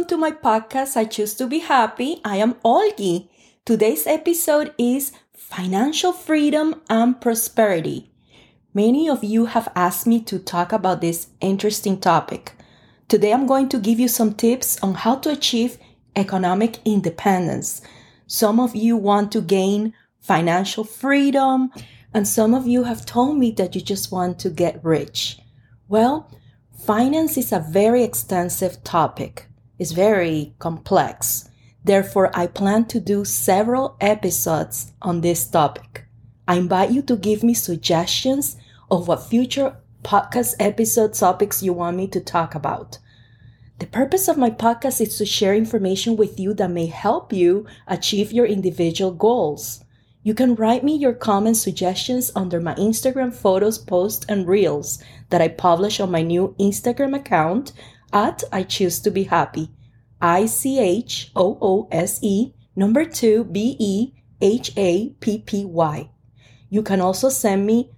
Welcome to my podcast. I choose to be happy. I am Olgi. Today's episode is financial freedom and prosperity. Many of you have asked me to talk about this interesting topic. Today I'm going to give you some tips on how to achieve economic independence. Some of you want to gain financial freedom, and some of you have told me that you just want to get rich. Well, Finance is a very extensive topic. It's very complex. Therefore, I plan to do several episodes on this topic. I invite you to give me suggestions of what future podcast episode topics you want me to talk about. The purpose of my podcast is to share information with you that may help you achieve your individual goals. You can write me your comments, suggestions under my Instagram photos, posts, and reels that I publish on my new Instagram account at I Choose to Be Happy. I C H O O S E number two B E H A P P Y. You can also send me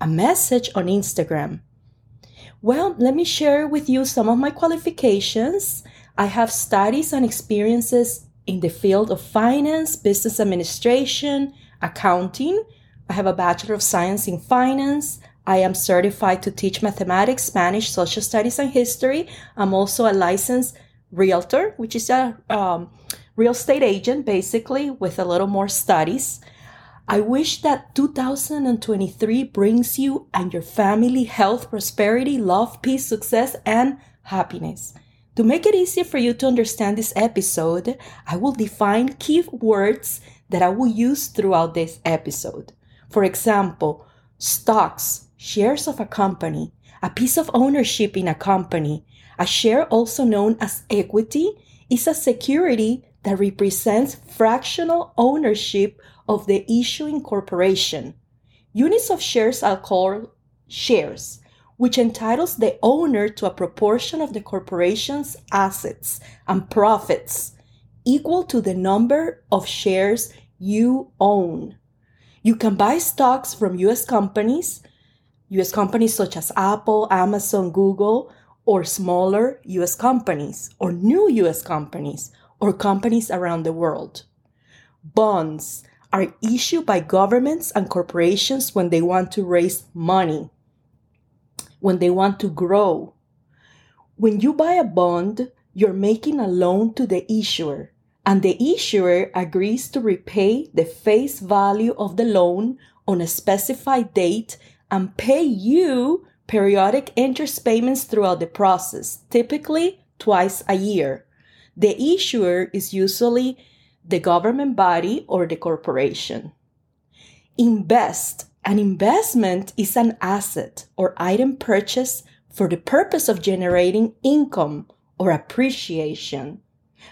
a message on Instagram. Well, let me share with you some of my qualifications. I have studies and experiences in the field of finance, business administration, accounting. I have a Bachelor of Science in Finance. I am certified to teach mathematics, Spanish, social studies, and history. I'm also a licensed realtor, which is a um, real estate agent, basically, with a little more studies. I wish that 2023 brings you and your family health, prosperity, love, peace, success, and happiness. To make it easier for you to understand this episode, I will define key words that I will use throughout this episode. For example, stocks, shares of a company, a piece of ownership in a company. A share, also known as equity, is a security that represents fractional ownership of the issuing corporation. Units of shares are called shares, which entitles the owner to a proportion of the corporation's assets and profits equal to the number of shares you own. You can buy stocks from US companies, US companies such as Apple, Amazon, Google, or smaller US companies, or new US companies, or companies around the world. Bonds are issued by governments and corporations when they want to raise money, when they want to grow. When you buy a bond, you're making a loan to the issuer and the issuer agrees to repay the face value of the loan on a specified date and pay you periodic interest payments throughout the process, typically twice a year. The issuer is usually the government body or the corporation. Invest. An investment is an asset or item purchased for the purpose of generating income or appreciation.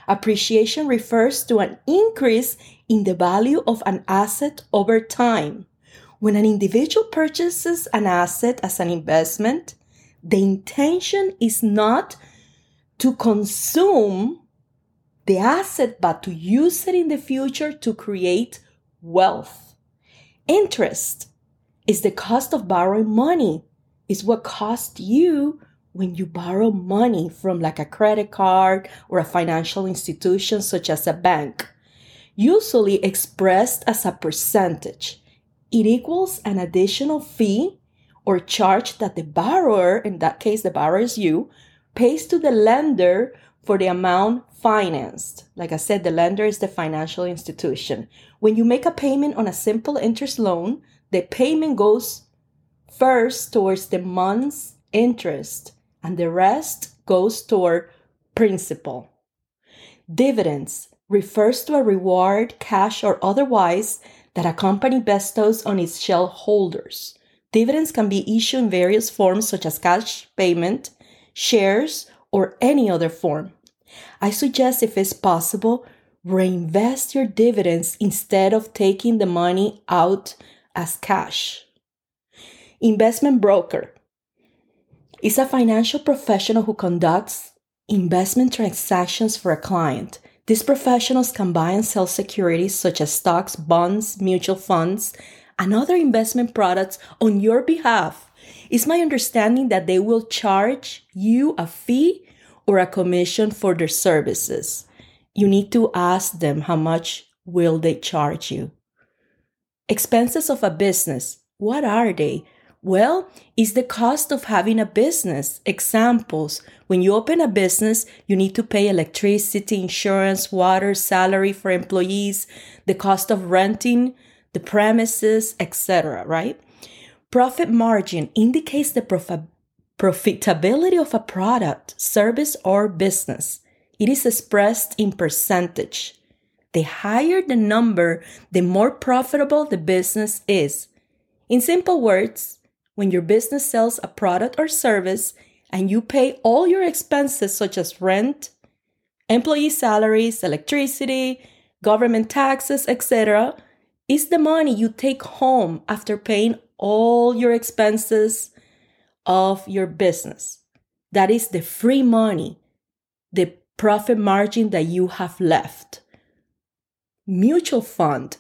Appreciation refers to an increase in the value of an asset over time. When an individual purchases an asset as an investment, the intention is not to consume the asset, but to use it in the future to create wealth. Interest is the cost of borrowing money, is what cost you when you borrow money from like a credit card or a financial institution such as a bank, usually expressed as a percentage. It equals an additional fee or charge that the borrower, in that case, the borrower is you, pays to the lender for the amount financed. Like I said, the lender is the financial institution. When you make a payment on a simple interest loan, the payment goes first towards the month's interest and the rest goes toward principal. Dividends refers to a reward, cash or otherwise, that a company bestows on its shareholders. Dividends can be issued in various forms such as cash payment, shares, or any other form. I suggest if it's possible, reinvest your dividends instead of taking the money out as cash. Investment broker is a financial professional who conducts investment transactions for a client. These professionals can buy and sell securities such as stocks, bonds, mutual funds, and other investment products on your behalf. It's my understanding that they will charge you a fee or a commission for their services. You need to ask them how much will they charge you. Expenses of a business. What are they? Well, it's the cost of having a business. Examples. When you open a business, you need to pay electricity, insurance, water, salary for employees, the cost of renting the premises, etc., right? Profit margin indicates the prof- profitability of a product, service, or business. It is expressed in percentage. The higher the number, the more profitable the business is. In simple words, when your business sells a product or service and you pay all your expenses, such as rent, employee salaries, electricity, government taxes, etc., is the money you take home after paying all your expenses of your business. That is the free money, the profit margin that you have left. Mutual fund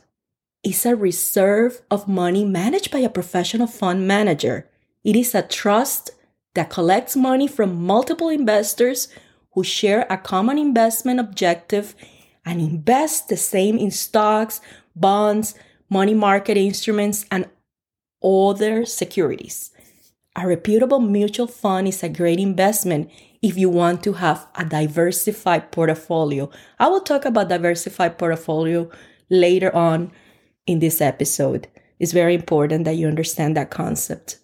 is a reserve of money managed by a professional fund manager. It is a trust that collects money from multiple investors who share a common investment objective and invest the same in stocks, bonds, money market instruments, and other securities. A reputable mutual fund is a great investment if you want to have a diversified portfolio. I will talk about diversified portfolio later on in this episode. It's very important that you understand that concept.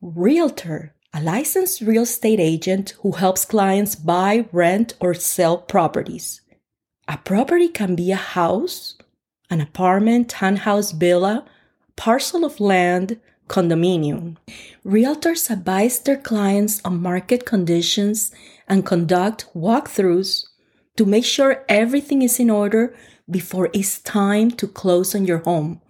Realtor, a licensed real estate agent who helps clients buy, rent, or sell properties. A property can be a house, an apartment, townhouse, villa, parcel of land, condominium. Realtors advise their clients on market conditions and conduct walkthroughs to make sure everything is in order before it's time to close on your home.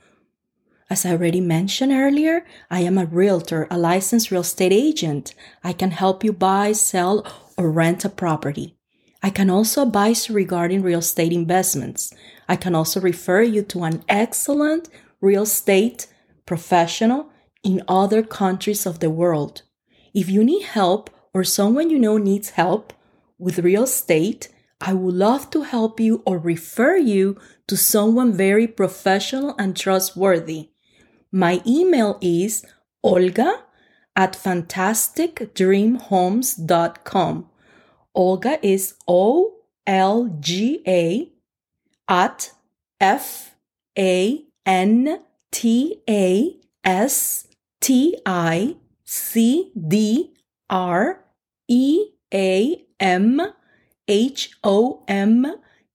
As I already mentioned earlier, I am a realtor, a licensed real estate agent. I can help you buy, sell, or rent a property. I can also advise you regarding real estate investments. I can also refer you to an excellent real estate professional in other countries of the world. If you need help or someone you know needs help with real estate, I would love to help you or refer you to someone very professional and trustworthy. My email is olga at fantasticdreamhomes.com. Olga is O L G A at F A N T A S T I C D R E A M H O M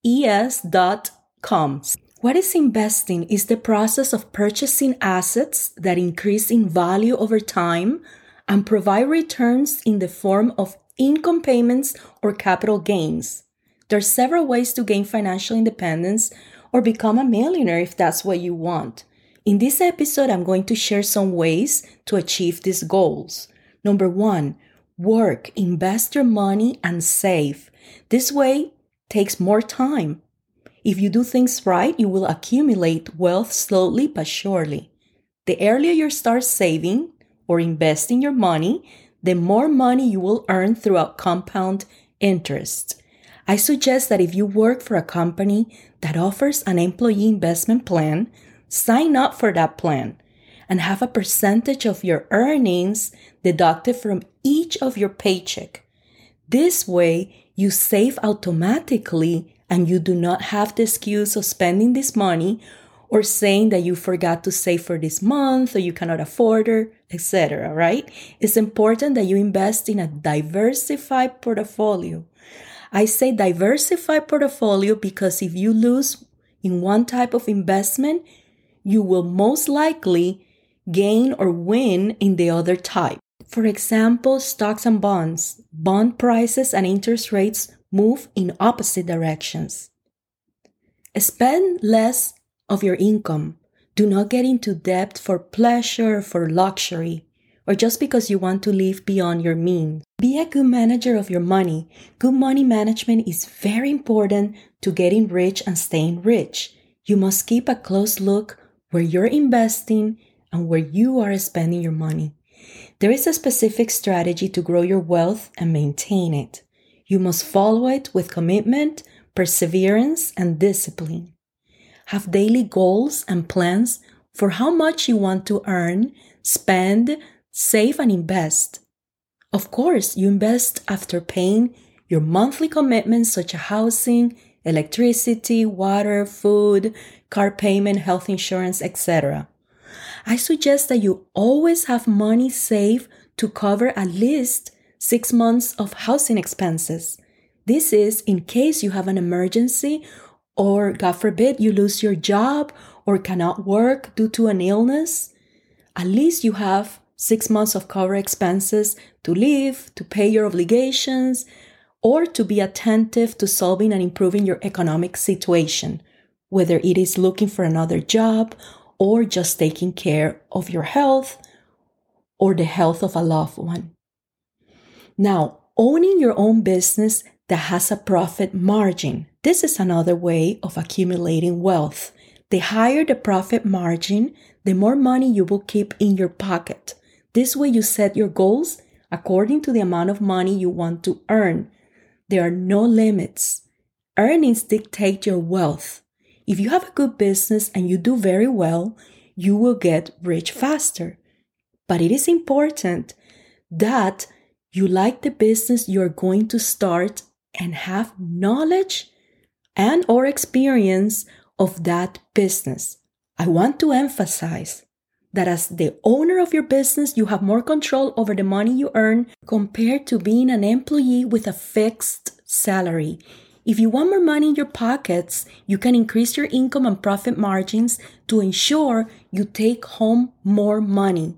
E S dot com. What is investing is the process of purchasing assets that increase in value over time and provide returns in the form of income payments or capital gains. There are several ways to gain financial independence or become a millionaire if that's what you want. In this episode, I'm going to share some ways to achieve these goals. Number one, work, invest your money, and save. This way takes more time. If you do things right, you will accumulate wealth slowly but surely. The earlier you start saving or investing your money, the more money you will earn throughout compound interest. I suggest that if you work for a company that offers an employee investment plan, sign up for that plan and have a percentage of your earnings deducted from each of your paycheck. This way, you save automatically and you do not have the excuse of spending this money or saying that you forgot to save for this month or you cannot afford it, etc. Right? It's important that you invest in a diversified portfolio. I say diversified portfolio because if you lose in one type of investment, you will most likely gain or win in the other type. For example, stocks and bonds. Bond prices and interest rates move in opposite directions. Spend less of your income. Do not get into debt for pleasure, for luxury, or just because you want to live beyond your means. Be a good manager of your money. Good money management is very important to getting rich and staying rich. You must keep a close look where you're investing and where you are spending your money. There is a specific strategy to grow your wealth and maintain it. You must follow it with commitment, perseverance, and discipline. Have daily goals and plans for how much you want to earn, spend, save, and invest. Of course, you invest after paying your monthly commitments such as housing, electricity, water, food, car payment, health insurance, etc. I suggest that you always have money saved to cover at least six months of housing expenses. This is in case you have an emergency or, God forbid, you lose your job or cannot work due to an illness. At least you have six months of cover expenses to live, to pay your obligations, or to be attentive to solving and improving your economic situation, whether it is looking for another job or just taking care of your health or the health of a loved one. Now, owning your own business that has a profit margin. This is another way of accumulating wealth. The higher the profit margin, the more money you will keep in your pocket. This way you set your goals according to the amount of money you want to earn. There are no limits. Earnings dictate your wealth. If you have a good business and you do very well, you will get rich faster. But it is important that you like the business you're going to start and have knowledge and or experience of that business. I want to emphasize that as the owner of your business, you have more control over the money you earn compared to being an employee with a fixed salary. If you want more money in your pockets, you can increase your income and profit margins to ensure you take home more money.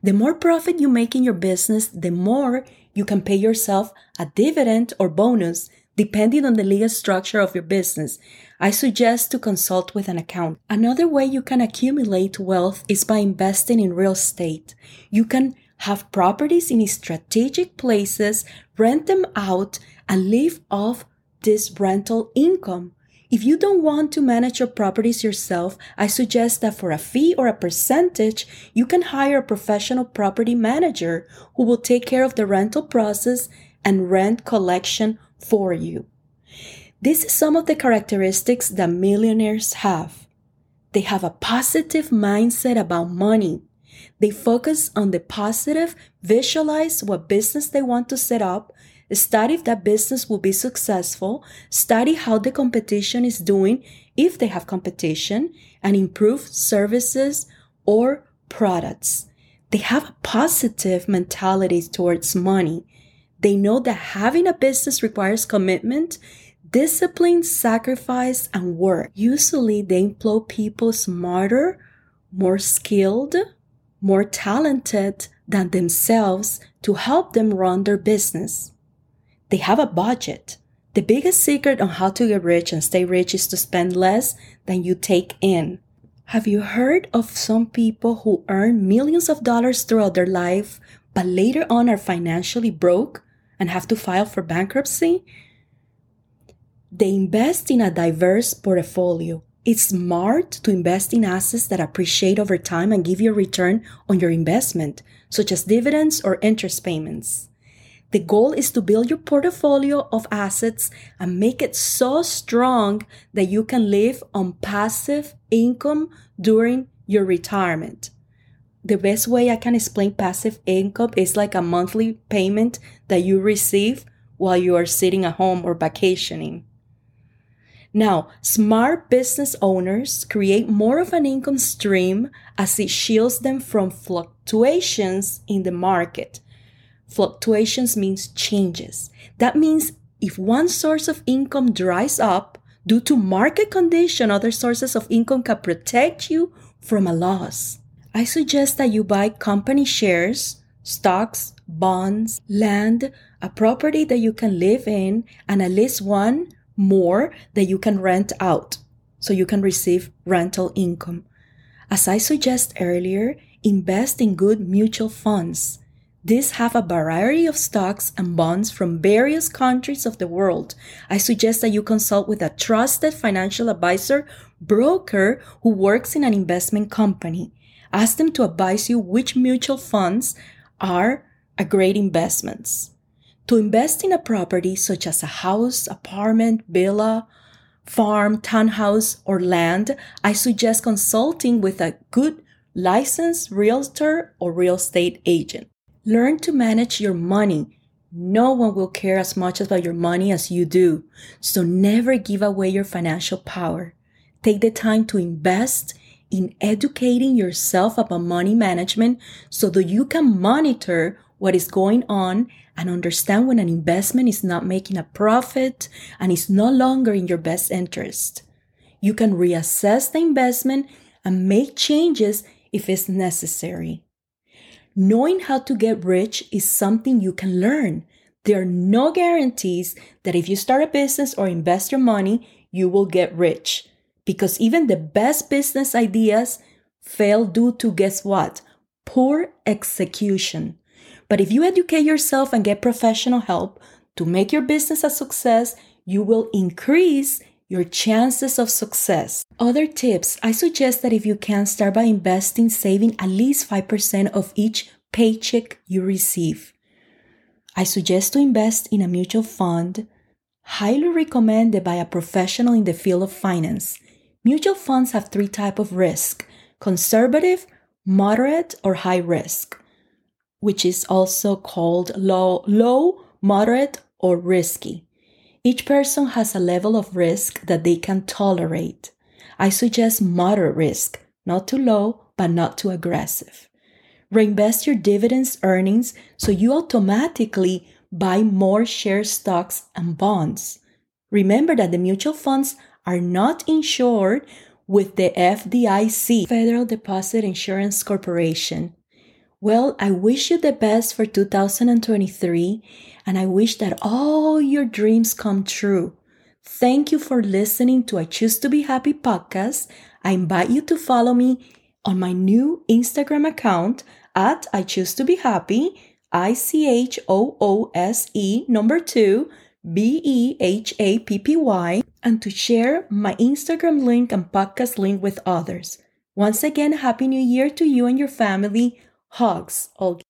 The more profit you make in your business, the more you can pay yourself a dividend or bonus depending on the legal structure of your business. I suggest to consult with an accountant. Another way you can accumulate wealth is by investing in real estate. You can have properties in strategic places, rent them out, and live off this rental income. If you don't want to manage your properties yourself, I suggest that for a fee or a percentage, you can hire a professional property manager who will take care of the rental process and rent collection for you. This is some of the characteristics that millionaires have. They have a positive mindset about money. They focus on the positive, visualize what business they want to set up, study if that business will be successful, study how the competition is doing if they have competition, and improve services or products. They have a positive mentality towards money. They know that having a business requires commitment, discipline, sacrifice, and work. Usually they employ people smarter, more skilled, more talented than themselves to help them run their business. They have a budget. The biggest secret on how to get rich and stay rich is to spend less than you take in. Have you heard of some people who earn millions of dollars throughout their life, but later on are financially broke and have to file for bankruptcy? They invest in a diverse portfolio. It's smart to invest in assets that appreciate over time and give you a return on your investment, such as dividends or interest payments. The goal is to build your portfolio of assets and make it so strong that you can live on passive income during your retirement. The best way I can explain passive income is like a monthly payment that you receive while you are sitting at home or vacationing. Now, smart business owners create more of an income stream as it shields them from fluctuations in the market Fluctuations means changes. That means if one source of income dries up due to market condition, other sources of income can protect you from a loss. I suggest that you buy company shares, stocks, bonds, land, a property that you can live in, and at least one more that you can rent out so you can receive rental income. As I suggest earlier, invest in good mutual funds. These have a variety of stocks and bonds from various countries of the world. I suggest that you consult with a trusted financial advisor, broker who works in an investment company. Ask them to advise you which mutual funds are a great investments. To invest in a property such as a house, apartment, villa, farm, townhouse, or land, I suggest consulting with a good licensed realtor or real estate agent. Learn to manage your money. No one will care as much about your money as you do. So never give away your financial power. Take the time to invest in educating yourself about money management so that you can monitor what is going on and understand when an investment is not making a profit and is no longer in your best interest. You can reassess the investment and make changes if it's necessary. Knowing how to get rich is something you can learn. There are no guarantees that if you start a business or invest your money, you will get rich. Because even the best business ideas fail due to guess what? Poor execution. But if you educate yourself and get professional help to make your business a success, you will increase your chances of success. Other tips I suggest that if you can, start by investing, saving at least 5% of each paycheck you receive. I suggest to invest in a mutual fund, highly recommended by a professional in the field of finance. Mutual funds have three types of risk conservative, moderate, or high risk which is also called low, low, moderate, or risky. Each person has a level of risk that they can tolerate. I suggest moderate risk, not too low, but not too aggressive. Reinvest your dividends earnings so you automatically buy more share stocks and bonds. Remember that the mutual funds are not insured with the FDIC, Federal Deposit Insurance Corporation. Well, I wish you the best for 2023, and I wish that all your dreams come true. Thank you for listening to I Choose to Be Happy podcast. I invite you to follow me on my new Instagram account at I Choose to Be Happy, I C H O O S E number two, B E H A P P Y, and to share my Instagram link and podcast link with others. Once again, Happy New Year to you and your family. Olga.